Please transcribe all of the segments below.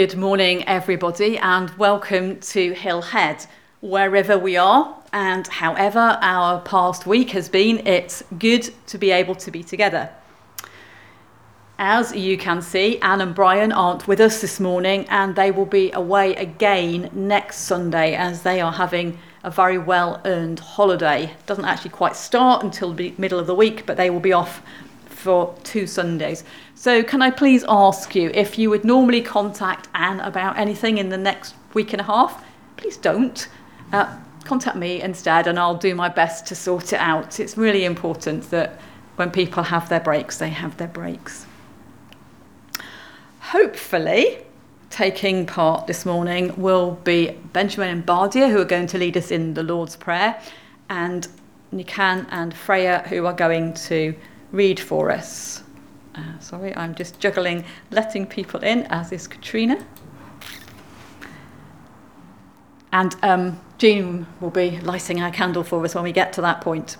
Good morning, everybody, and welcome to Hillhead. Wherever we are and however our past week has been, it's good to be able to be together. As you can see, Anne and Brian aren't with us this morning, and they will be away again next Sunday as they are having a very well earned holiday. Doesn't actually quite start until the middle of the week, but they will be off for two Sundays. So, can I please ask you if you would normally contact Anne about anything in the next week and a half? Please don't. Uh, contact me instead, and I'll do my best to sort it out. It's really important that when people have their breaks, they have their breaks hopefully taking part this morning will be Benjamin and Bardia, who are going to lead us in the Lord's Prayer, and Nikan and Freya, who are going to read for us. Uh, sorry, I'm just juggling letting people in, as is Katrina. And um, Jean will be lighting our candle for us when we get to that point.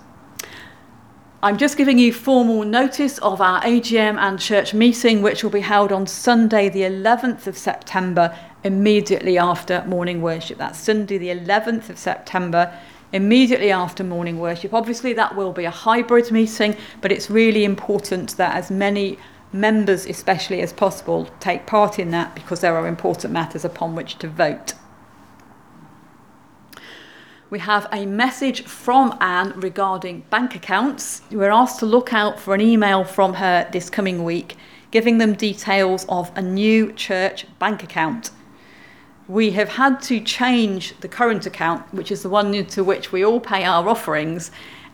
I'm just giving you formal notice of our AGM and church meeting, which will be held on Sunday, the 11th of September, immediately after morning worship. That's Sunday, the 11th of September, immediately after morning worship. Obviously, that will be a hybrid meeting, but it's really important that as many members, especially as possible, take part in that because there are important matters upon which to vote we have a message from Anne regarding bank accounts. We're asked to look out for an email from her this coming week giving them details of a new church bank account. We have had to change the current account, which is the one into which we all pay our offerings,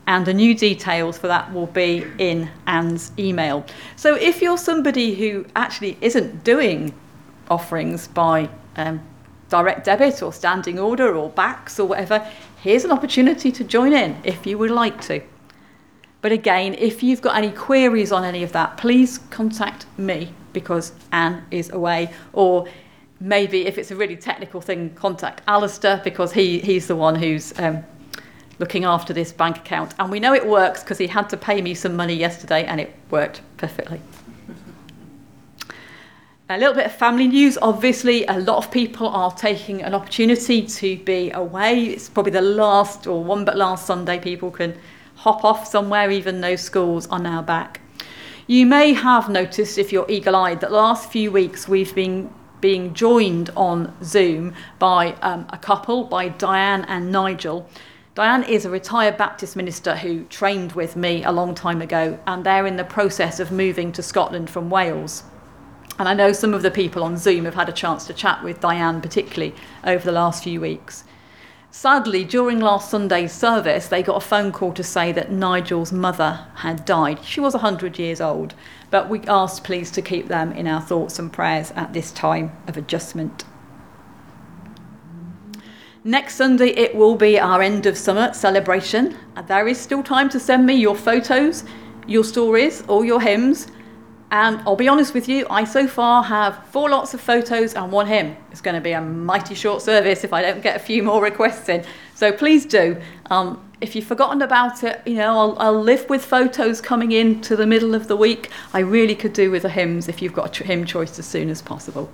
and the new details for that will be in Anne's email. So if you're somebody who actually isn't doing offerings by um, direct debit or standing order or BACS or whatever, here's an opportunity to join in if you would like to. But again, if you've got any queries on any of that, please contact me because Anne is away. Or maybe if it's a really technical thing, contact Alistair because he, he's the one who's um, looking after this bank account. And we know it works because he had to pay me some money yesterday and it worked perfectly. A little bit of family news. Obviously, a lot of people are taking an opportunity to be away. It's probably the last or one but last Sunday people can hop off somewhere, even though schools are now back. You may have noticed, if you're eagle eyed, that the last few weeks we've been being joined on Zoom by um, a couple, by Diane and Nigel. Diane is a retired Baptist minister who trained with me a long time ago, and they're in the process of moving to Scotland from Wales. And I know some of the people on Zoom have had a chance to chat with Diane, particularly over the last few weeks. Sadly, during last Sunday's service, they got a phone call to say that Nigel's mother had died. She was 100 years old, but we ask, please to keep them in our thoughts and prayers at this time of adjustment. Next Sunday, it will be our end of summer celebration. There is still time to send me your photos, your stories, or your hymns and I'll be honest with you, I so far have four lots of photos and one hymn. It's going to be a mighty short service if I don't get a few more requests in. So please do. Um, if you've forgotten about it, you know, I'll, I'll, live with photos coming in to the middle of the week. I really could do with the hymns if you've got a hymn choice as soon as possible.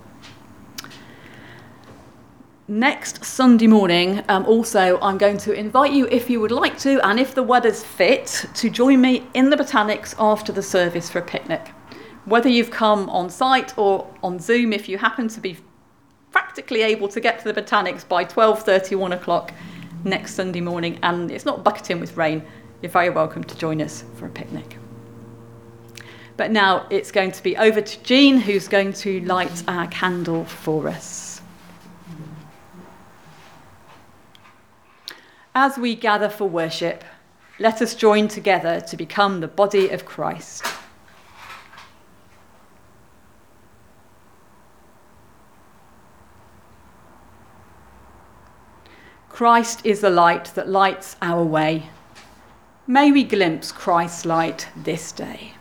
Next Sunday morning, um, also, I'm going to invite you, if you would like to, and if the weather's fit, to join me in the Botanics after the service for a picnic whether you've come on site or on Zoom, if you happen to be practically able to get to the Botanics by 12.30, 1 o'clock next Sunday morning, and it's not bucketing with rain, you're very welcome to join us for a picnic. But now it's going to be over to Jean, who's going to light our candle for us. As we gather for worship, let us join together to become the body of Christ. Christ is the light that lights our way. May we glimpse Christ's light this day.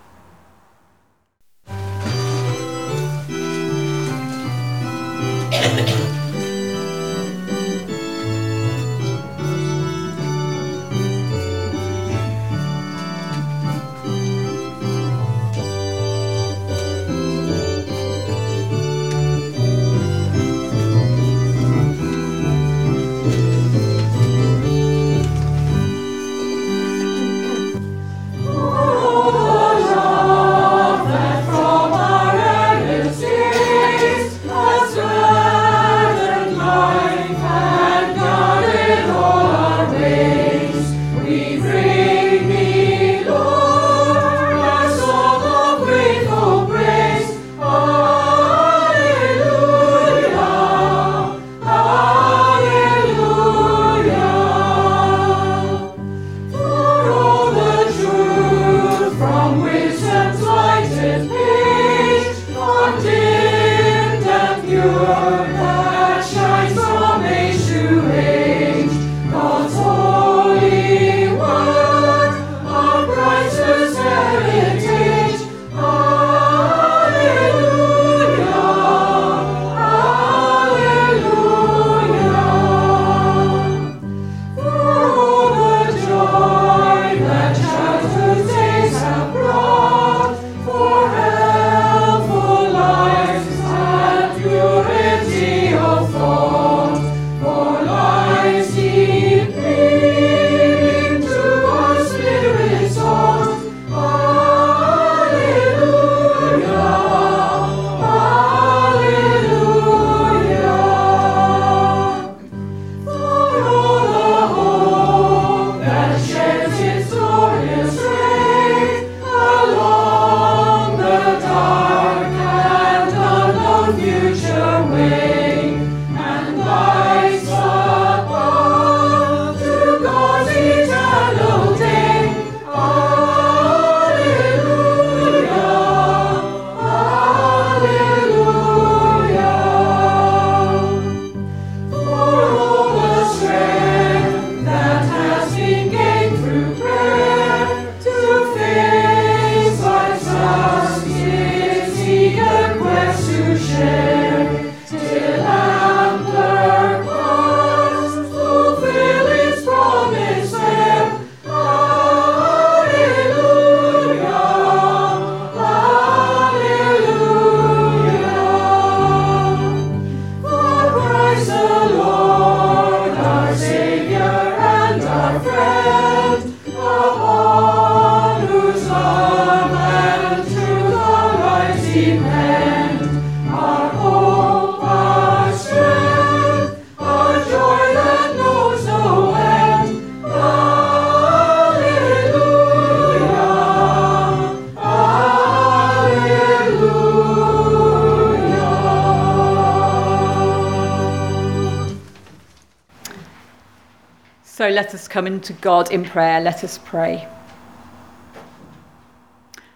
Let us come into God in prayer. Let us pray.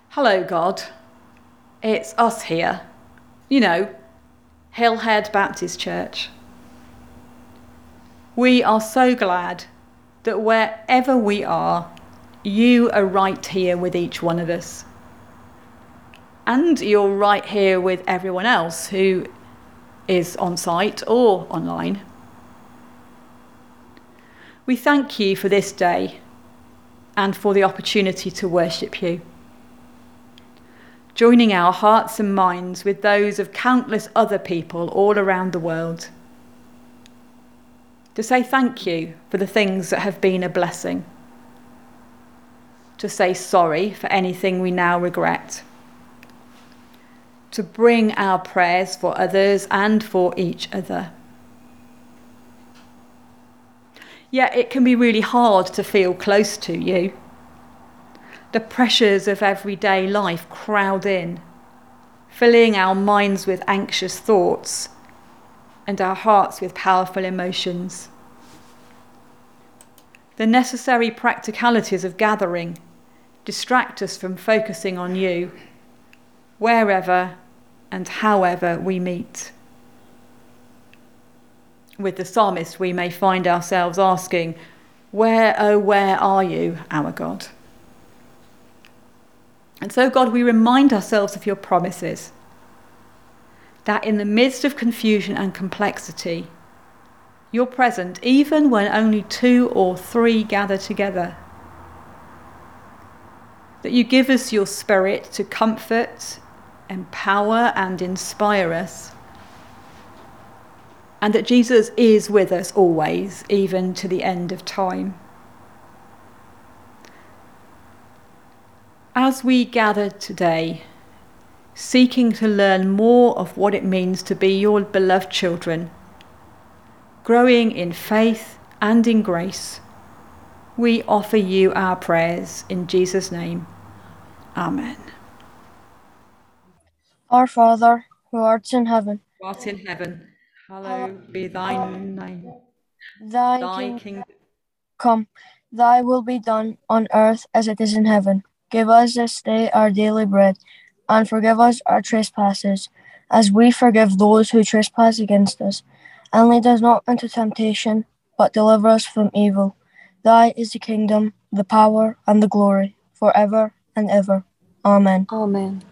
Hello, God. It's us here. You know, Hillhead Baptist Church. We are so glad that wherever we are, you are right here with each one of us. And you're right here with everyone else who is on site or online. We thank you for this day and for the opportunity to worship you. Joining our hearts and minds with those of countless other people all around the world. To say thank you for the things that have been a blessing. To say sorry for anything we now regret to bring our prayers for others and for each other. Yet it can be really hard to feel close to you. The pressures of everyday life crowd in, filling our minds with anxious thoughts and our hearts with powerful emotions. The necessary practicalities of gathering distract us from focusing on you, wherever and however we meet. With the psalmist, we may find ourselves asking, Where, oh, where are you, our God? And so, God, we remind ourselves of your promises that in the midst of confusion and complexity, you're present even when only two or three gather together. That you give us your spirit to comfort empower and inspire us. And that Jesus is with us always, even to the end of time. As we gather today, seeking to learn more of what it means to be your beloved children, growing in faith and in grace, we offer you our prayers in Jesus' name. Amen. Our Father, who art in heaven, who art in heaven, hallowed be thy name. Thy, thy kingdom king- come, thy will be done on earth as it is in heaven. Give us this day our daily bread, and forgive us our trespasses, as we forgive those who trespass against us. And lead us not into temptation, but deliver us from evil. Thy is the kingdom, the power, and the glory, for ever and ever. Amen. Amen.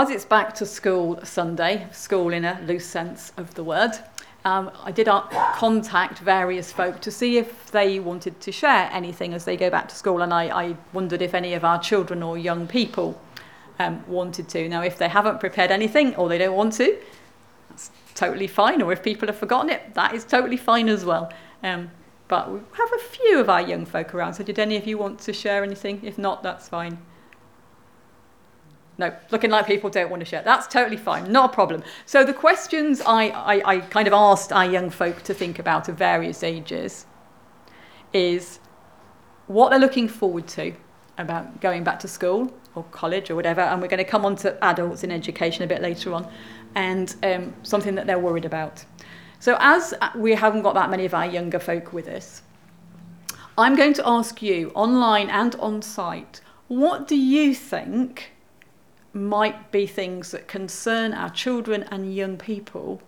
As it's back to school Sunday, school in a loose sense of the word, um, I did contact various folk to see if they wanted to share anything as they go back to school, and I, I wondered if any of our children or young people um, wanted to. Now, if they haven't prepared anything or they don't want to, that's totally fine. Or if people have forgotten it, that is totally fine as well. Um, but we have a few of our young folk around, so did any of you want to share anything? If not, that's fine. No, looking like people don't want to share. That's totally fine, not a problem. So the questions I, I, I kind of asked our young folk to think about of various ages is what they're looking forward to about going back to school or college or whatever, and we're going to come on to adults in education a bit later on, and um, something that they're worried about. So, as we haven't got that many of our younger folk with us, I'm going to ask you online and on site what do you think might be things that concern our children and young people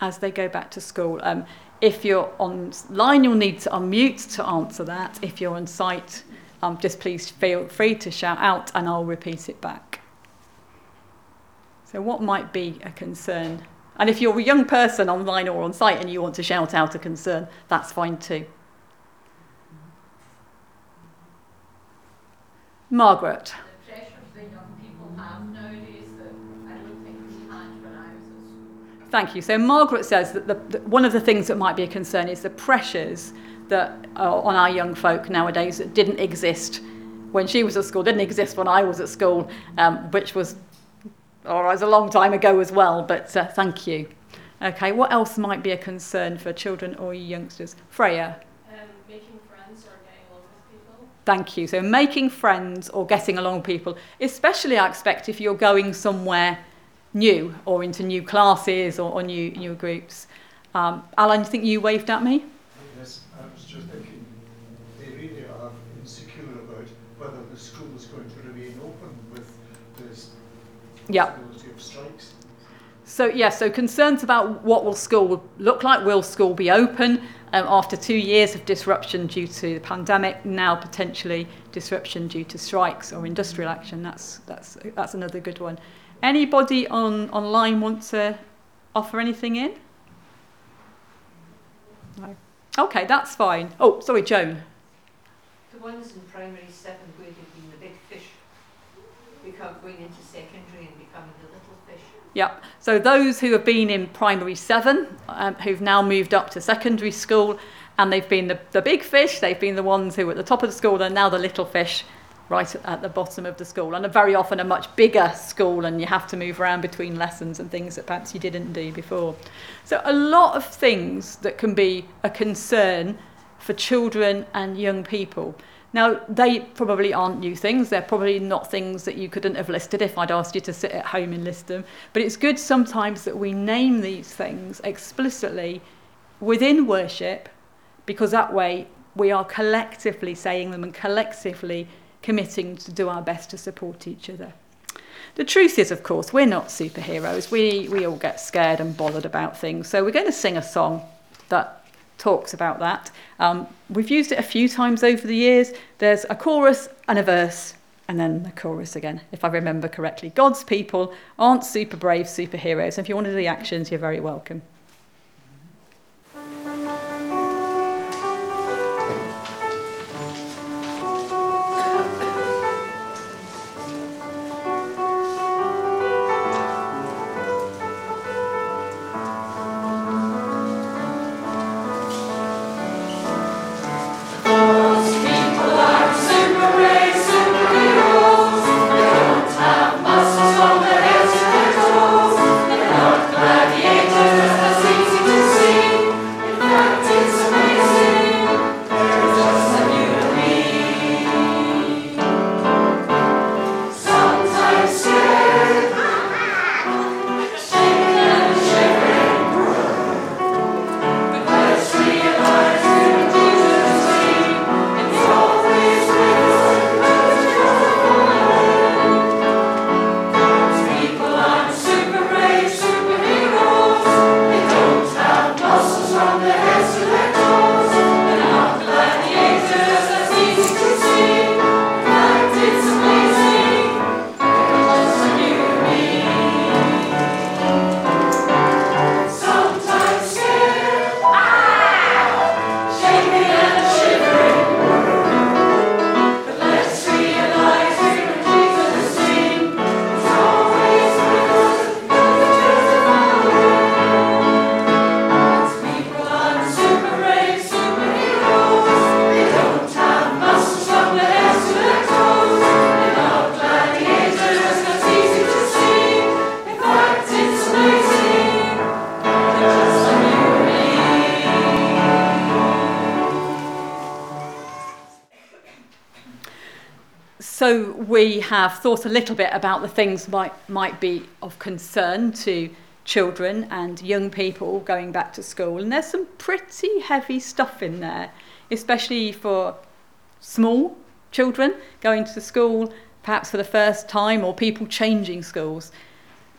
as they go back to school. Um, if you're online, you'll need to unmute to answer that. If you're on site, um, just please feel free to shout out and I'll repeat it back. So, what might be a concern? And if you're a young person online or on site and you want to shout out a concern, that's fine too. Margaret. Thank you. So Margaret says that the, one of the things that might be a concern is the pressures that are on our young folk nowadays that didn't exist when she was at school, didn't exist when I was at school, um, which was, or was a long time ago as well. But uh, thank you. Okay, what else might be a concern for children or youngsters? Freya. Um, making friends or getting along with people. Thank you. So making friends or getting along with people, especially I expect if you're going somewhere new or into new classes or, or new, new groups. Um, Alan, you think you waved at me? Yes, I was just thinking they really are insecure about whether the school is going to remain open with this yep. possibility of strikes. So, yeah, so concerns about what will school look like. Will school be open um, after two years of disruption due to the pandemic? Now potentially disruption due to strikes or industrial action. That's, that's, that's another good one. Anybody on online want to offer anything in? No. Okay, that's fine. Oh, sorry, Joan. The ones in primary seven where they've been the big fish become going into secondary and becoming the little fish. Yep. So those who have been in primary seven, um, who've now moved up to secondary school, and they've been the, the big fish, they've been the ones who were at the top of the school, they're now the little fish right at the bottom of the school, and very often a much bigger school, and you have to move around between lessons and things that perhaps you didn't do before. So, a lot of things that can be a concern for children and young people. Now, they probably aren't new things. They're probably not things that you couldn't have listed if I'd asked you to sit at home and list them. But it's good sometimes that we name these things explicitly within worship because that way we are collectively saying them and collectively committing to do our best to support each other. The truth is, of course, we're not superheroes. We, we all get scared and bothered about things. So we're going to sing a song that talks about that. Um, we've used it a few times over the years. There's a chorus and a verse, and then the chorus again, if I remember correctly. God's people aren't super brave superheroes. if you want to do the actions, you're very welcome. Have thought a little bit about the things might might be of concern to children and young people going back to school, and there's some pretty heavy stuff in there, especially for small children going to school, perhaps for the first time, or people changing schools.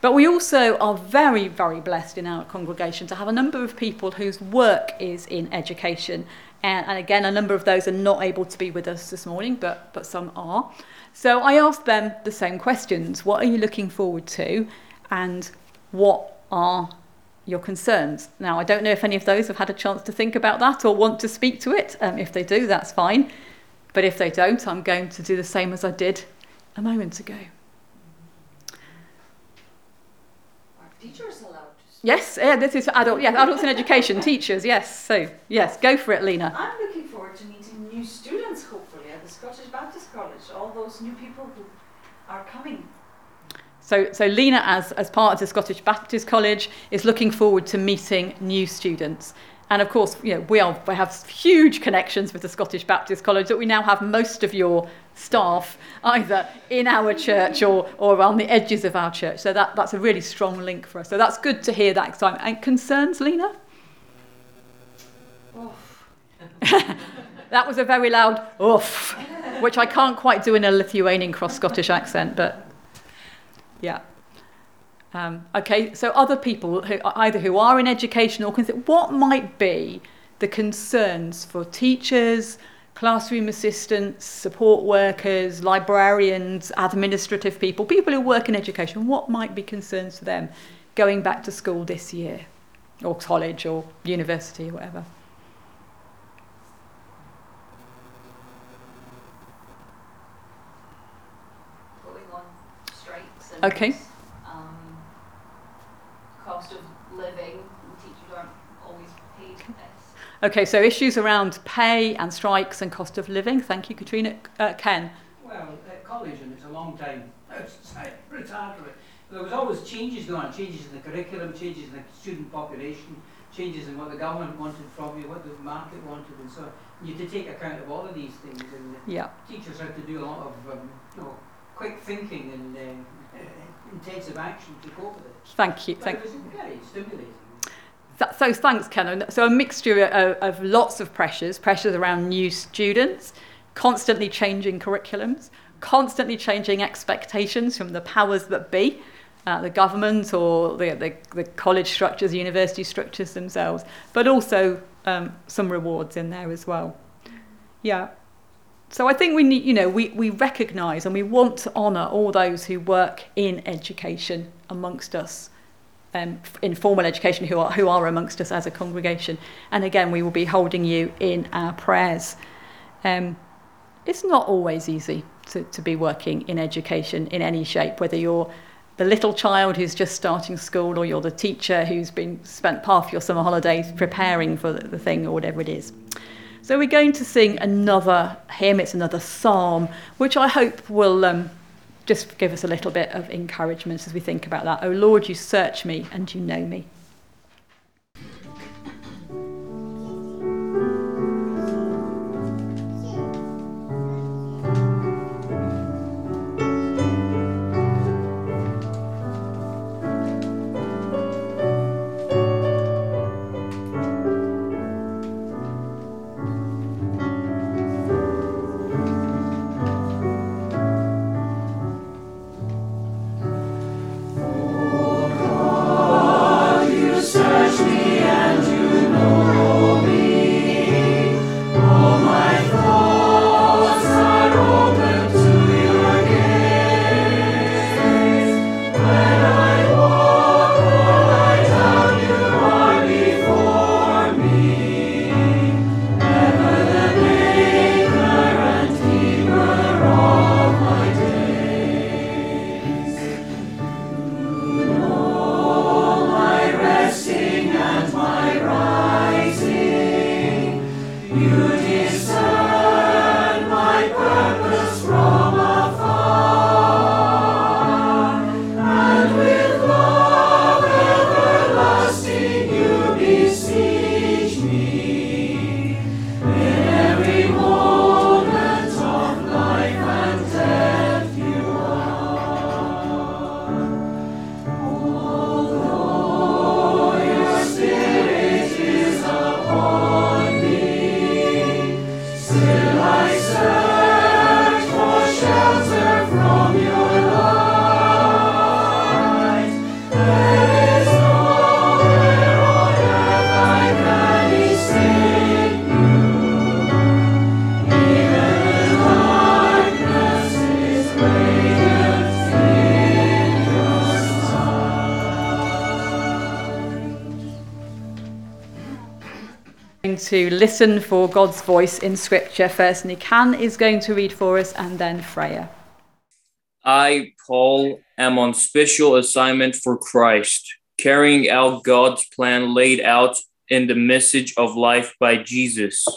But we also are very, very blessed in our congregation to have a number of people whose work is in education. And, and, again, a number of those are not able to be with us this morning, but, but some are. So I asked them the same questions What are you looking forward to? And what are your concerns? Now, I don't know if any of those have had a chance to think about that or want to speak to it. Um, if they do, that's fine. But if they don't, I'm going to do the same as I did a moment ago. Are teachers Yes, yeah, this is for adult. Yes, adults in education, teachers. Yes, so yes, go for it, Lena. I'm looking forward to meeting new students, hopefully, at the Scottish Baptist College. All those new people who are coming. So, so Lena, as, as part of the Scottish Baptist College, is looking forward to meeting new students. And of course, you know, we, are, we have huge connections with the Scottish Baptist College that we now have most of your staff either in our church or, or on the edges of our church. So that, that's a really strong link for us. So that's good to hear that excitement. And concerns, Lena? That was a very loud oof, which I can't quite do in a Lithuanian cross Scottish accent, but yeah. Um, okay, so other people who either who are in education or consider what might be the concerns for teachers, classroom assistants, support workers, librarians, administrative people, people who work in education, what might be concerns for them going back to school this year, or college, or university, or whatever? Going on strikes and Okay. um, cost of living. Teachers aren't always paid less. Okay, so issues around pay and strikes and cost of living. Thank you, Katrina. Uh, Ken. Well, at college, and it's a long time, it's retired from it. There was always changes going on, changes in the curriculum, changes in the student population, changes in what the government wanted from you, what the market wanted, and so on. You had to take account of all of these things, and Yeah. teachers had to do a lot of um, you know, quick thinking and um, intensive action to cope with it. Thank you. But Thank it was very stimulating. So thanks, Ken. So a mixture of, of lots of pressures, pressures around new students, constantly changing curriculums, constantly changing expectations from the powers that be, uh, the government or the, the, the college structures, university structures themselves, but also um, some rewards in there as well. Yeah. So I think we need, you know, we, we recognise and we want to honour all those who work in education amongst us um, in formal education who are, who are amongst us as a congregation. And again, we will be holding you in our prayers. Um, it's not always easy to, to be working in education in any shape, whether you're the little child who's just starting school or you're the teacher who's been spent half your summer holidays preparing for the, the thing or whatever it is. So we're going to sing another hymn, it's another psalm, which I hope will um, just give us a little bit of encouragement as we think about that. Oh Lord, you search me and you know me. To listen for God's voice in Scripture. First, Nikan is going to read for us, and then Freya. I, Paul, am on special assignment for Christ, carrying out God's plan laid out in the message of life by Jesus.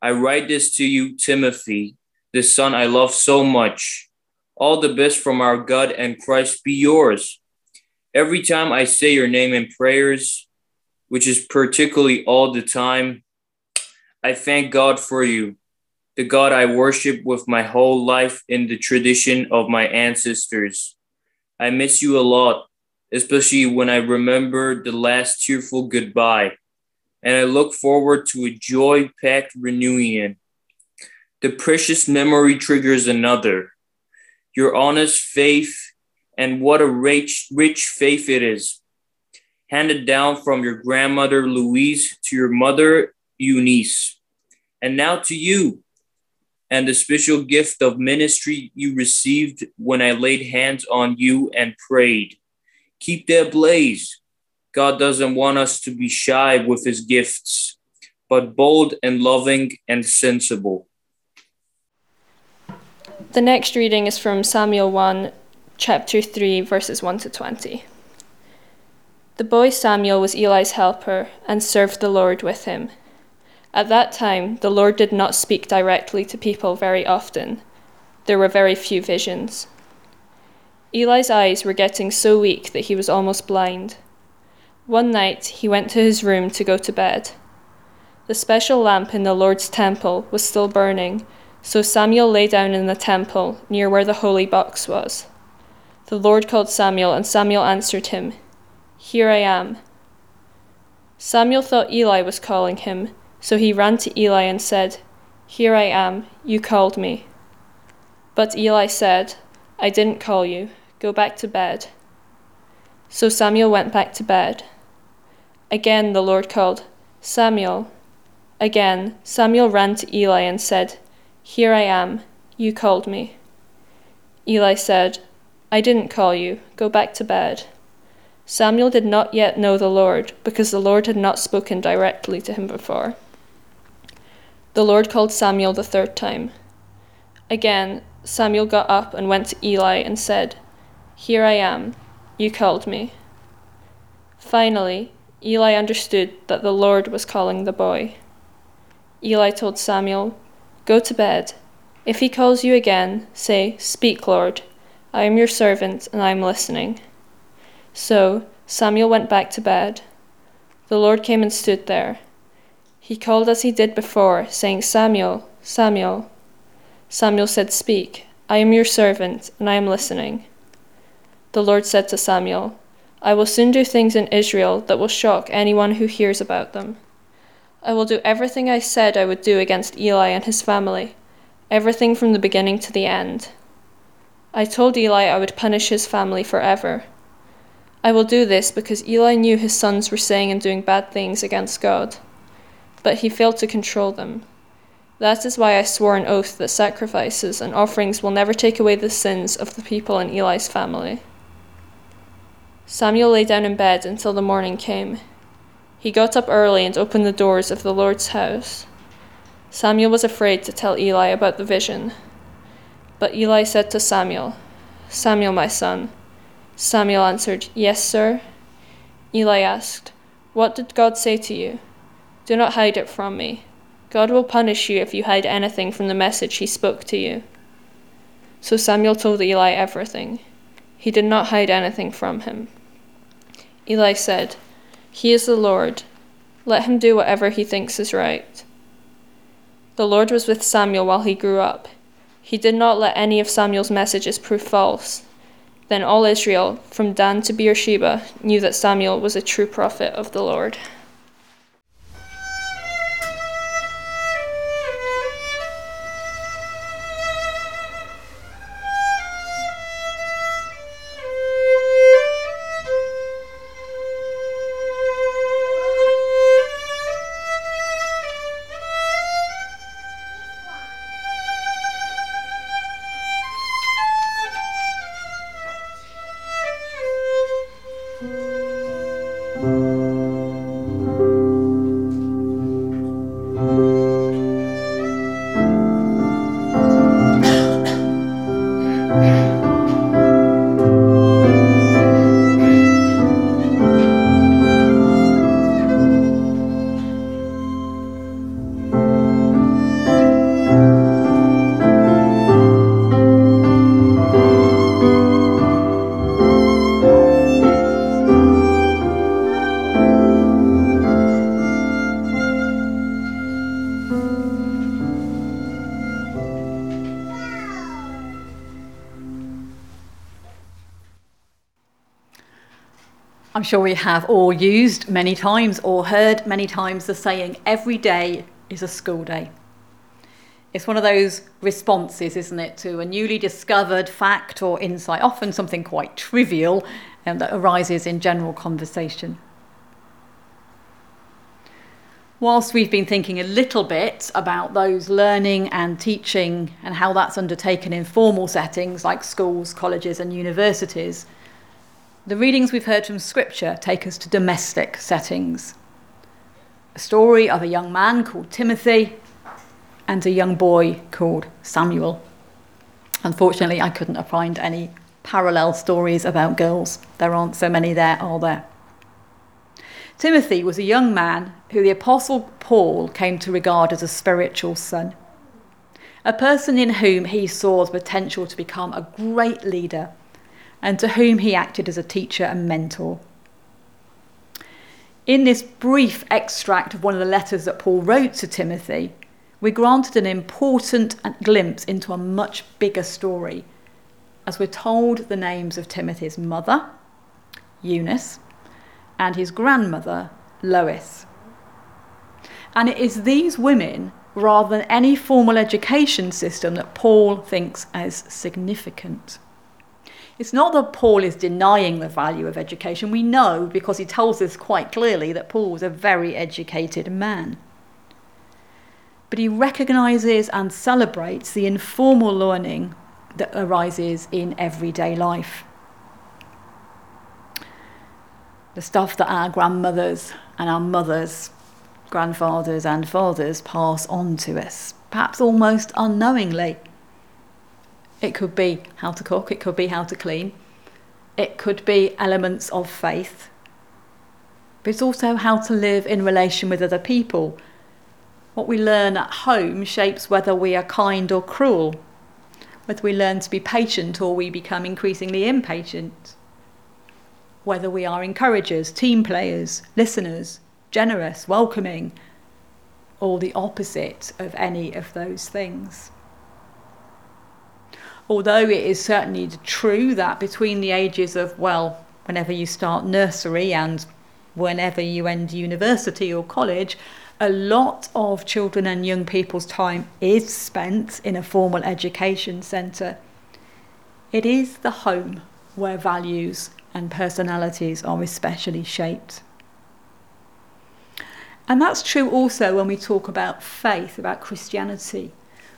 I write this to you, Timothy, the son I love so much. All the best from our God and Christ be yours. Every time I say your name in prayers, which is particularly all the time, I thank God for you, the God I worship with my whole life in the tradition of my ancestors. I miss you a lot, especially when I remember the last tearful goodbye and I look forward to a joy packed reunion. The precious memory triggers another. Your honest faith, and what a rich, rich faith it is. Handed down from your grandmother Lois to your mother Eunice, and now to you, and the special gift of ministry you received when I laid hands on you and prayed. Keep that blaze God doesn't want us to be shy with his gifts, but bold and loving and sensible. The next reading is from Samuel 1, chapter 3, verses 1 to 20. The boy Samuel was Eli's helper and served the Lord with him. At that time, the Lord did not speak directly to people very often. There were very few visions. Eli's eyes were getting so weak that he was almost blind. One night he went to his room to go to bed. The special lamp in the Lord's temple was still burning, so Samuel lay down in the temple near where the holy box was. The Lord called Samuel, and Samuel answered him, Here I am. Samuel thought Eli was calling him, so he ran to Eli and said, Here I am, you called me. But Eli said, I didn't call you, go back to bed. So Samuel went back to bed. Again the Lord called, Samuel. Again Samuel ran to Eli and said, Here I am, you called me. Eli said, I didn't call you, go back to bed. Samuel did not yet know the Lord, because the Lord had not spoken directly to him before. The Lord called Samuel the third time. Again, Samuel got up and went to Eli and said, Here I am, you called me. Finally, Eli understood that the Lord was calling the boy. Eli told Samuel, Go to bed. If he calls you again, say, Speak, Lord. I am your servant, and I am listening. So Samuel went back to bed. The Lord came and stood there. He called as he did before, saying, Samuel, Samuel. Samuel said, Speak. I am your servant, and I am listening. The Lord said to Samuel, I will soon do things in Israel that will shock anyone who hears about them. I will do everything I said I would do against Eli and his family, everything from the beginning to the end. I told Eli I would punish his family forever. I will do this because Eli knew his sons were saying and doing bad things against God, but he failed to control them. That is why I swore an oath that sacrifices and offerings will never take away the sins of the people in Eli's family. Samuel lay down in bed until the morning came. He got up early and opened the doors of the Lord's house. Samuel was afraid to tell Eli about the vision. But Eli said to Samuel, Samuel, my son. Samuel answered, Yes, sir. Eli asked, What did God say to you? Do not hide it from me. God will punish you if you hide anything from the message he spoke to you. So Samuel told Eli everything. He did not hide anything from him. Eli said, He is the Lord. Let him do whatever he thinks is right. The Lord was with Samuel while he grew up. He did not let any of Samuel's messages prove false. Then all Israel, from Dan to Beersheba, knew that Samuel was a true prophet of the Lord. I'm sure we have all used many times or heard many times the saying, every day is a school day. It's one of those responses, isn't it, to a newly discovered fact or insight, often something quite trivial um, that arises in general conversation. Whilst we've been thinking a little bit about those learning and teaching and how that's undertaken in formal settings like schools, colleges, and universities, the readings we've heard from Scripture take us to domestic settings. A story of a young man called Timothy and a young boy called Samuel. Unfortunately, I couldn't find any parallel stories about girls. There aren't so many there, are there? Timothy was a young man who the Apostle Paul came to regard as a spiritual son, a person in whom he saw the potential to become a great leader and to whom he acted as a teacher and mentor. In this brief extract of one of the letters that Paul wrote to Timothy, we're granted an important glimpse into a much bigger story as we're told the names of Timothy's mother, Eunice, and his grandmother, Lois. And it is these women, rather than any formal education system, that Paul thinks as significant. It's not that Paul is denying the value of education. We know because he tells us quite clearly that Paul was a very educated man. But he recognises and celebrates the informal learning that arises in everyday life. The stuff that our grandmothers and our mothers, grandfathers and fathers pass on to us, perhaps almost unknowingly. It could be how to cook, it could be how to clean, it could be elements of faith, but it's also how to live in relation with other people. What we learn at home shapes whether we are kind or cruel, whether we learn to be patient or we become increasingly impatient, whether we are encouragers, team players, listeners, generous, welcoming, or the opposite of any of those things. Although it is certainly true that between the ages of, well, whenever you start nursery and whenever you end university or college, a lot of children and young people's time is spent in a formal education centre. It is the home where values and personalities are especially shaped. And that's true also when we talk about faith, about Christianity.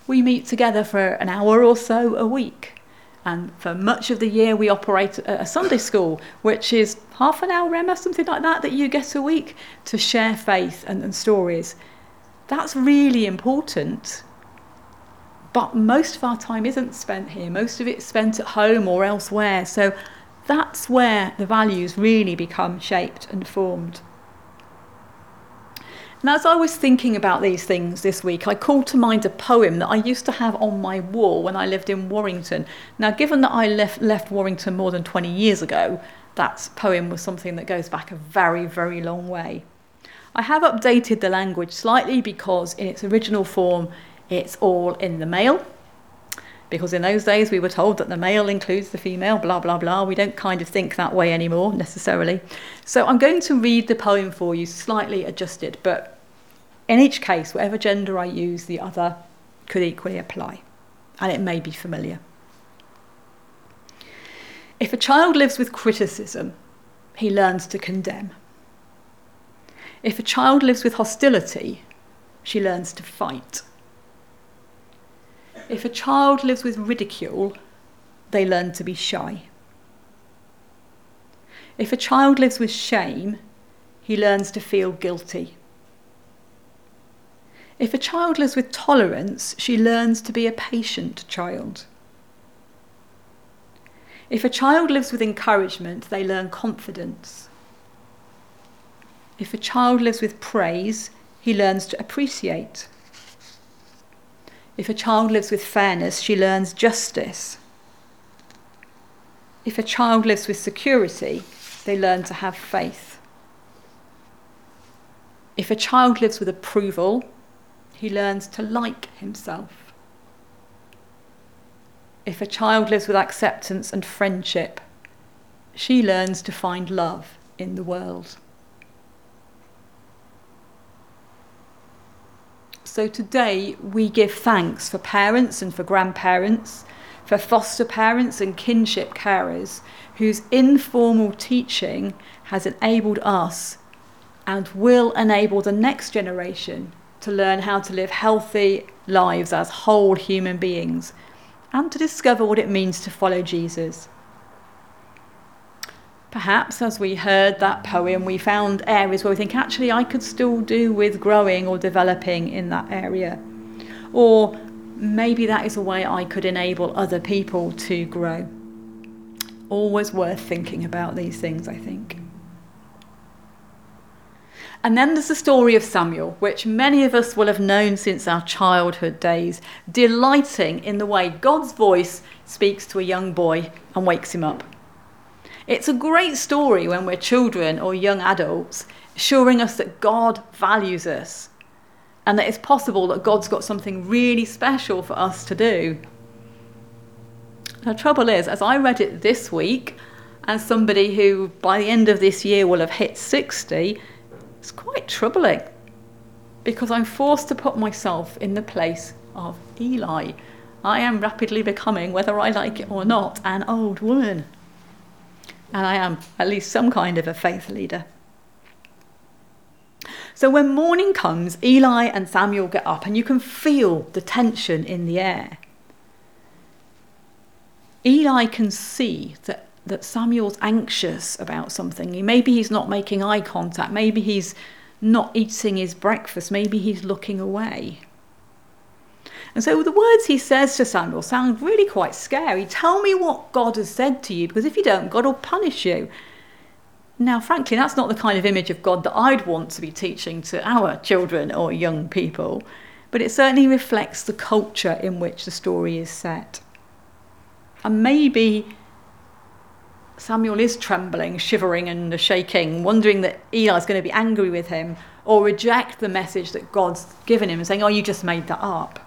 We meet together for an hour or so a week. And for much of the year, we operate a Sunday school, which is half an hour, Emma, something like that, that you get a week to share faith and, and stories. That's really important. But most of our time isn't spent here. Most of it's spent at home or elsewhere. So that's where the values really become shaped and formed. And as I was thinking about these things this week, I called to mind a poem that I used to have on my wall when I lived in Warrington. Now, given that I left, left Warrington more than 20 years ago, that poem was something that goes back a very, very long way. I have updated the language slightly because, in its original form, it's all in the male. Because in those days we were told that the male includes the female, blah, blah, blah. We don't kind of think that way anymore necessarily. So I'm going to read the poem for you, slightly adjusted, but in each case, whatever gender I use, the other could equally apply, and it may be familiar. If a child lives with criticism, he learns to condemn. If a child lives with hostility, she learns to fight. If a child lives with ridicule, they learn to be shy. If a child lives with shame, he learns to feel guilty. If a child lives with tolerance, she learns to be a patient child. If a child lives with encouragement, they learn confidence. If a child lives with praise, he learns to appreciate. If a child lives with fairness, she learns justice. If a child lives with security, they learn to have faith. If a child lives with approval, he learns to like himself. If a child lives with acceptance and friendship, she learns to find love in the world. So today we give thanks for parents and for grandparents, for foster parents and kinship carers whose informal teaching has enabled us and will enable the next generation to learn how to live healthy lives as whole human beings and to discover what it means to follow Jesus. Perhaps as we heard that poem, we found areas where we think, actually, I could still do with growing or developing in that area. Or maybe that is a way I could enable other people to grow. Always worth thinking about these things, I think. And then there's the story of Samuel, which many of us will have known since our childhood days, delighting in the way God's voice speaks to a young boy and wakes him up. It's a great story when we're children or young adults, assuring us that God values us and that it's possible that God's got something really special for us to do. The trouble is, as I read it this week, as somebody who by the end of this year will have hit 60, it's quite troubling because I'm forced to put myself in the place of Eli. I am rapidly becoming, whether I like it or not, an old woman. And I am at least some kind of a faith leader. So when morning comes, Eli and Samuel get up, and you can feel the tension in the air. Eli can see that that Samuel's anxious about something. Maybe he's not making eye contact. Maybe he's not eating his breakfast. Maybe he's looking away. And so the words he says to Samuel sound really quite scary. Tell me what God has said to you, because if you don't, God will punish you. Now, frankly, that's not the kind of image of God that I'd want to be teaching to our children or young people, but it certainly reflects the culture in which the story is set. And maybe Samuel is trembling, shivering, and shaking, wondering that Eli is going to be angry with him or reject the message that God's given him and saying, Oh, you just made that up.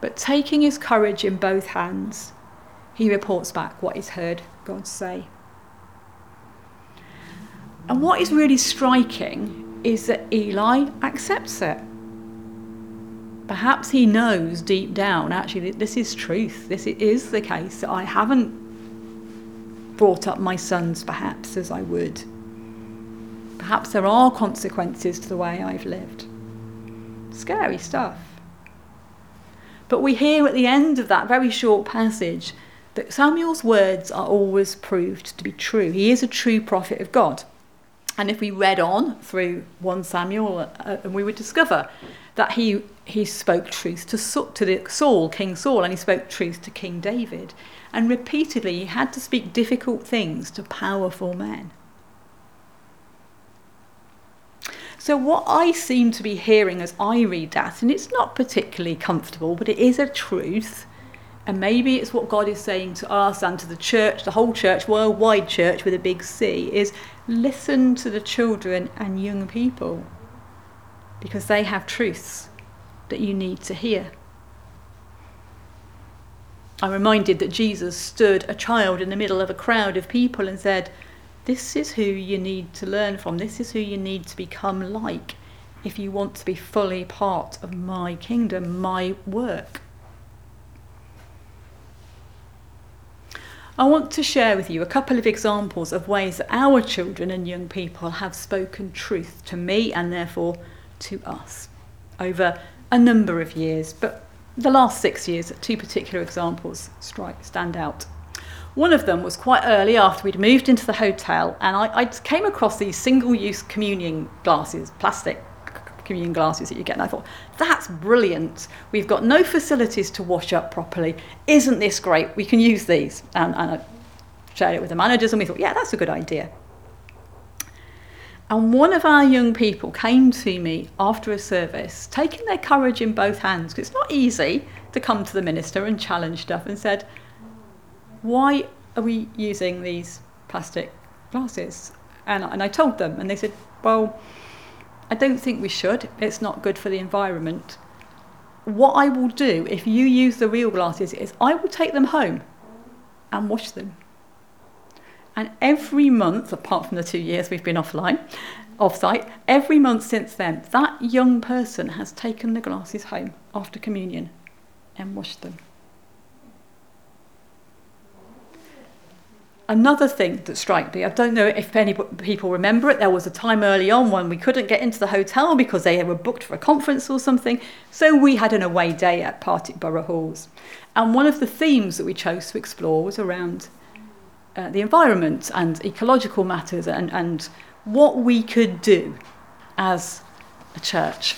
But taking his courage in both hands, he reports back what he's heard God say. And what is really striking is that Eli accepts it. Perhaps he knows deep down, actually, this is truth. This is the case. I haven't brought up my sons perhaps as I would. Perhaps there are consequences to the way I've lived. Scary stuff. But we hear at the end of that very short passage that Samuel's words are always proved to be true. He is a true prophet of God. And if we read on through 1 Samuel, uh, we would discover that he, he spoke truth to, to the Saul, King Saul, and he spoke truth to King David and repeatedly he had to speak difficult things to powerful men. So, what I seem to be hearing as I read that, and it's not particularly comfortable, but it is a truth, and maybe it's what God is saying to us and to the church, the whole church, worldwide church with a big C, is listen to the children and young people because they have truths that you need to hear. I'm reminded that Jesus stood a child in the middle of a crowd of people and said, This is who you need to learn from. This is who you need to become like if you want to be fully part of my kingdom, my work. I want to share with you a couple of examples of ways that our children and young people have spoken truth to me and therefore to us over a number of years, but the last six years, two particular examples strike, stand out. One of them was quite early after we'd moved into the hotel, and I, I came across these single use communion glasses, plastic communion glasses that you get, and I thought, that's brilliant. We've got no facilities to wash up properly. Isn't this great? We can use these. And, and I shared it with the managers, and we thought, yeah, that's a good idea. And one of our young people came to me after a service, taking their courage in both hands, because it's not easy to come to the minister and challenge stuff, and said, Why are we using these plastic glasses? And, and I told them, and they said, Well, I don't think we should. It's not good for the environment. What I will do if you use the real glasses is I will take them home and wash them And every month, apart from the two years we've been offline, off site, every month since then, that young person has taken the glasses home after communion and washed them. Another thing that struck me, I don't know if any people remember it, there was a time early on when we couldn't get into the hotel because they were booked for a conference or something, so we had an away day at Partick Burgh Halls. And one of the themes that we chose to explore was around uh, the environment and ecological matters and, and what we could do as a church.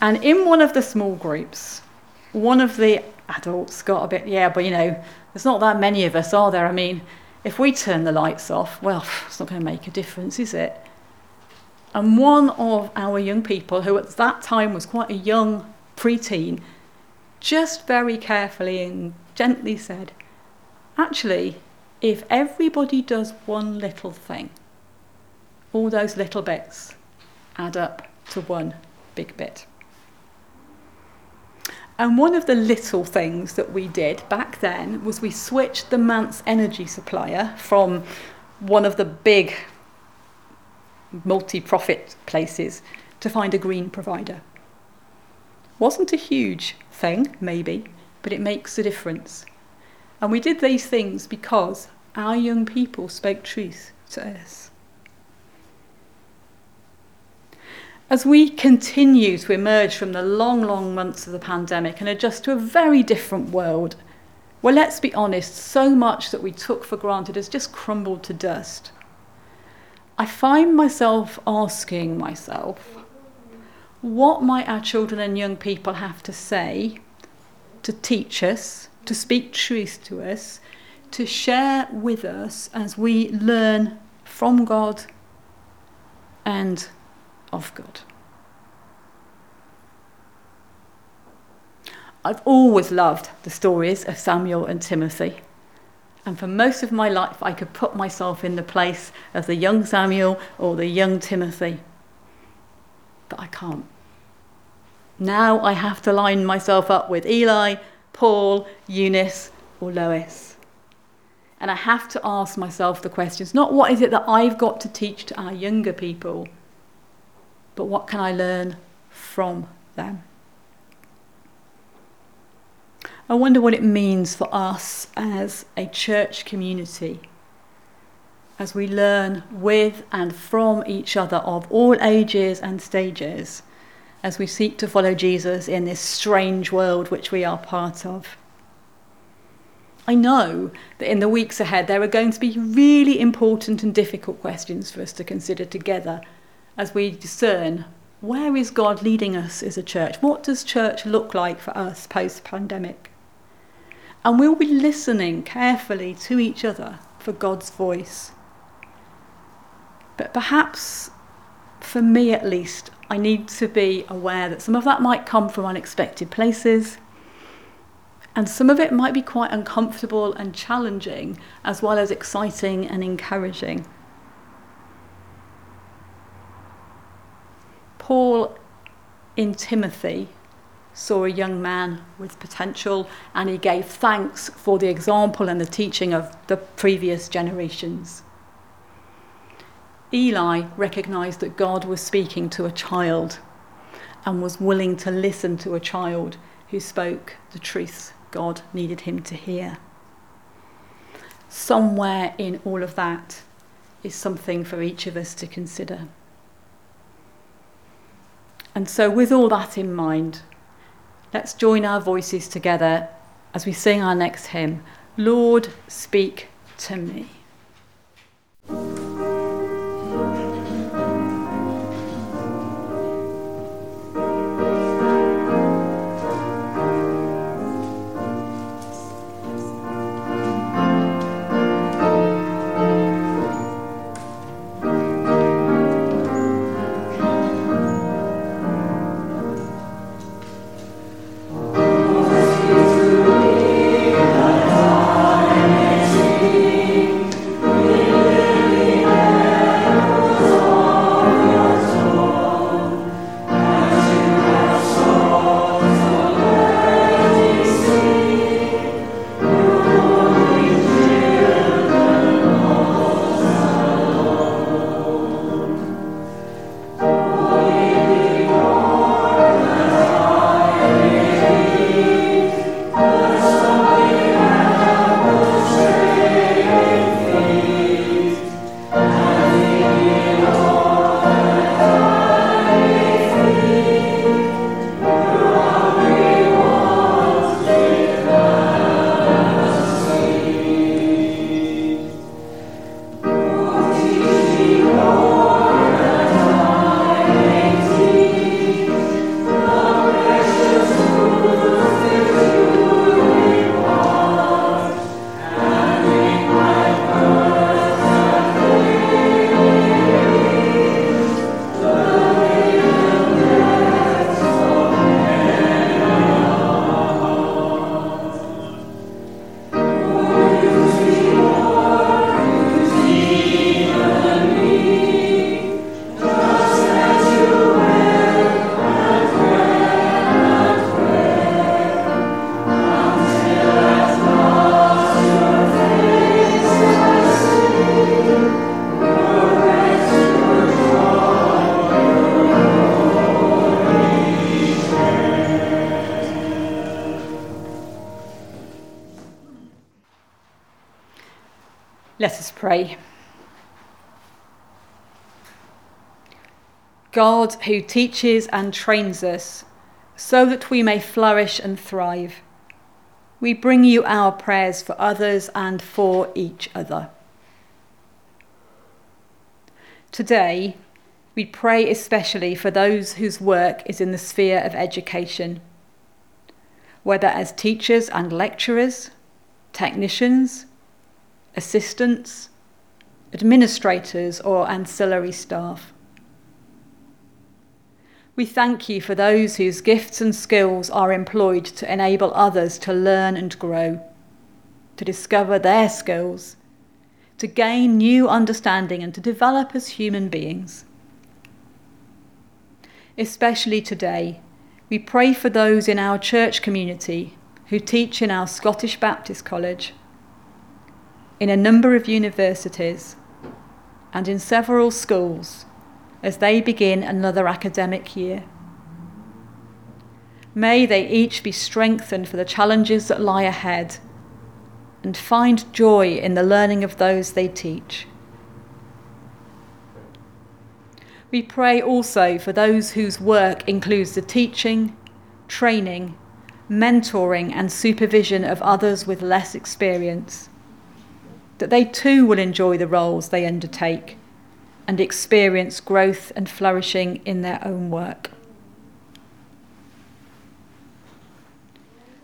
And in one of the small groups, one of the adults got a bit, yeah, but you know, there's not that many of us, are there? I mean, if we turn the lights off, well, it's not going to make a difference, is it? And one of our young people, who at that time was quite a young preteen, just very carefully and gently said, Actually, if everybody does one little thing, all those little bits add up to one big bit. And one of the little things that we did back then was we switched the Manse energy supplier from one of the big multi profit places to find a green provider. Wasn't a huge thing, maybe, but it makes a difference. And we did these things because our young people spoke truth to us. As we continue to emerge from the long, long months of the pandemic and adjust to a very different world, well, let's be honest, so much that we took for granted has just crumbled to dust. I find myself asking myself, what might our children and young people have to say to teach us, to speak truth to us, to share with us as we learn from God and of God. I've always loved the stories of Samuel and Timothy. And for most of my life, I could put myself in the place of the young Samuel or the young Timothy. But I can't. Now I have to line myself up with Eli, Paul, Eunice, or Lois. And I have to ask myself the questions not what is it that I've got to teach to our younger people, but what can I learn from them? I wonder what it means for us as a church community as we learn with and from each other of all ages and stages as we seek to follow Jesus in this strange world which we are part of. I know that in the weeks ahead there are going to be really important and difficult questions for us to consider together as we discern where is God leading us as a church? What does church look like for us post pandemic? And we'll be listening carefully to each other for God's voice. But perhaps, for me at least, I need to be aware that some of that might come from unexpected places, and some of it might be quite uncomfortable and challenging, as well as exciting and encouraging. Paul in Timothy saw a young man with potential and he gave thanks for the example and the teaching of the previous generations. Eli recognized that God was speaking to a child and was willing to listen to a child who spoke the truth God needed him to hear. Somewhere in all of that is something for each of us to consider. And so, with all that in mind, let's join our voices together as we sing our next hymn Lord, speak to me. God, who teaches and trains us so that we may flourish and thrive, we bring you our prayers for others and for each other. Today, we pray especially for those whose work is in the sphere of education, whether as teachers and lecturers, technicians, assistants, administrators, or ancillary staff. We thank you for those whose gifts and skills are employed to enable others to learn and grow, to discover their skills, to gain new understanding, and to develop as human beings. Especially today, we pray for those in our church community who teach in our Scottish Baptist College, in a number of universities, and in several schools as they begin another academic year. May they each be strengthened for the challenges that lie ahead and find joy in the learning of those they teach. We pray also for those whose work includes the teaching, training, mentoring, and supervision of others with less experience, that they too will enjoy the roles they undertake and experience growth and flourishing in their own work.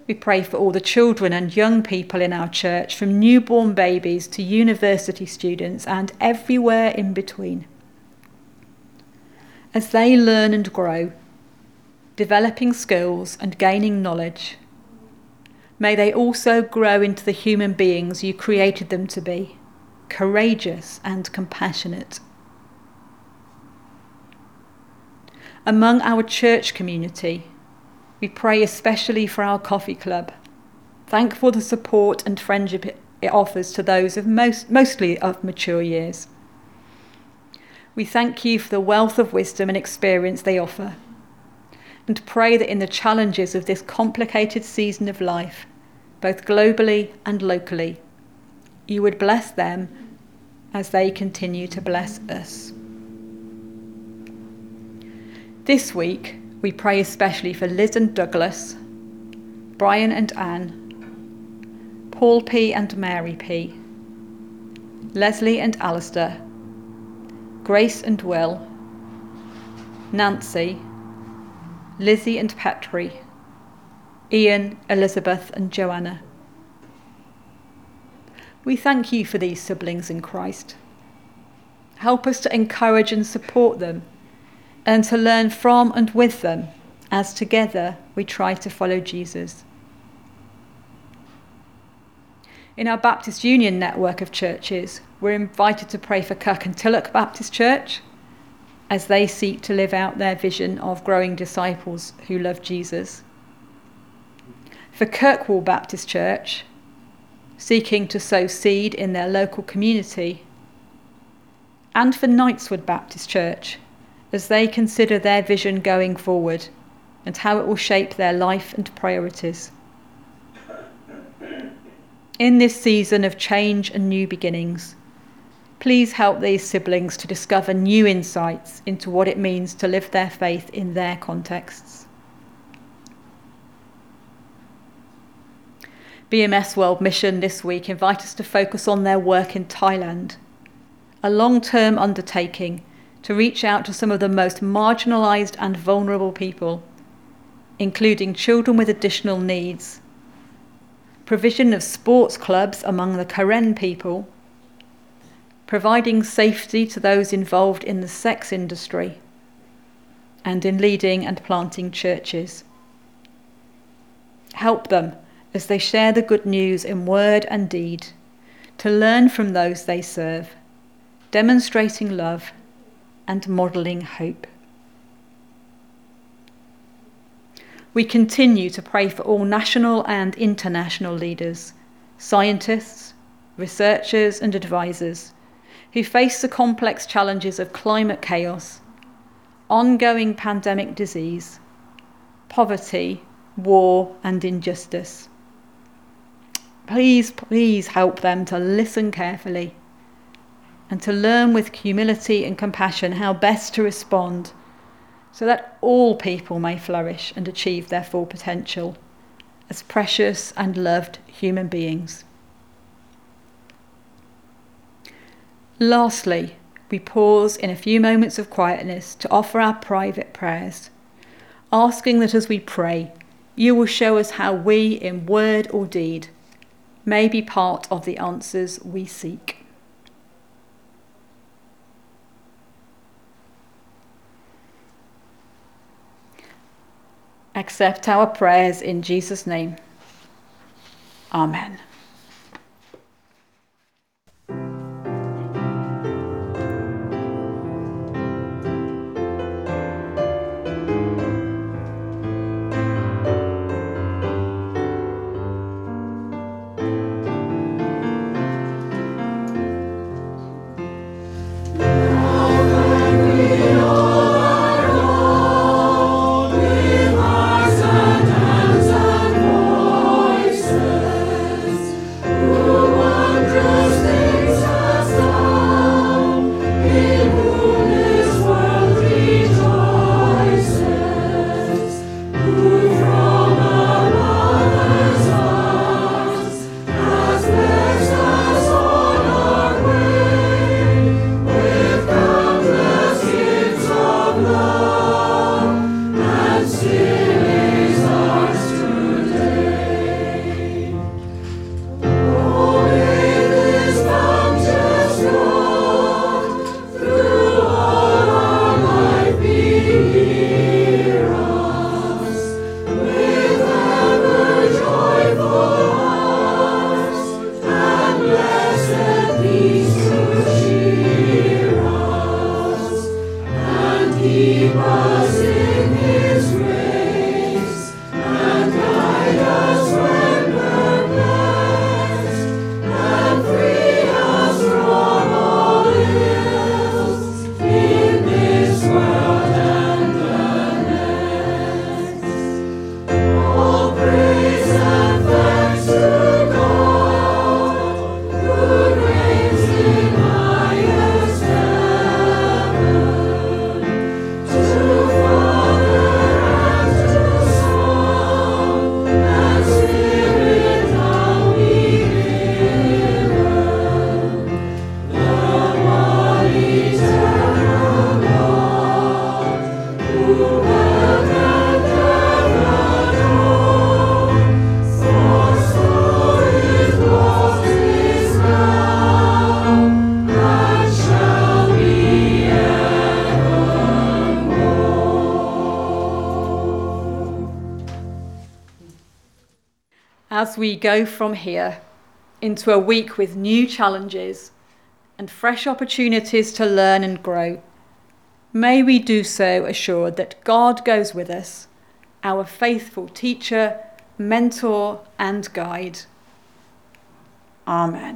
We pray for all the children and young people in our church, from newborn babies to university students and everywhere in between as they learn and grow, developing skills and gaining knowledge, may they also grow into the human beings you created them to be, courageous and compassionate. Among our church community, we pray especially for our coffee club, thankful for the support and friendship it offers to those of most, mostly of mature years. We thank you for the wealth of wisdom and experience they offer, and pray that in the challenges of this complicated season of life, both globally and locally, you would bless them as they continue to bless us. This week, we pray especially for Liz and Douglas, Brian and Anne, Paul P. and Mary P., Leslie and Alistair Grace and Will, Nancy, Lizzie and Petri, Ian, Elizabeth, and Joanna. We thank you for these siblings in Christ. Help us to encourage and support them and to learn from and with them as together we try to follow Jesus. In our Baptist Union network of churches, we're invited to pray for Kirkintilloch Baptist Church as they seek to live out their vision of growing disciples who love Jesus. For Kirkwall Baptist Church, seeking to sow seed in their local community. And for Knightswood Baptist Church, as they consider their vision going forward and how it will shape their life and priorities. In this season of change and new beginnings, Please help these siblings to discover new insights into what it means to live their faith in their contexts. BMS World Mission this week invite us to focus on their work in Thailand, a long term undertaking to reach out to some of the most marginalised and vulnerable people, including children with additional needs, provision of sports clubs among the Karen people. Providing safety to those involved in the sex industry, and in leading and planting churches. Help them as they share the good news in word and deed, to learn from those they serve, demonstrating love and modelling hope. We continue to pray for all national and international leaders, scientists, researchers, and advisors who face the complex challenges of climate chaos, ongoing pandemic disease, poverty, war, and injustice. Please, please help them to listen carefully and to learn with humility and compassion how best to respond so that all people may flourish and achieve their full potential as precious and loved human beings. Lastly, we pause in a few moments of quietness to offer our private prayers, asking that as we pray, you will show us how we, in word or deed, may be part of the answers we seek. Accept our prayers in Jesus' name. Amen. We go from here into a week with new challenges and fresh opportunities to learn and grow, may we do so assured that God goes with us, our faithful teacher, mentor, and guide. Amen.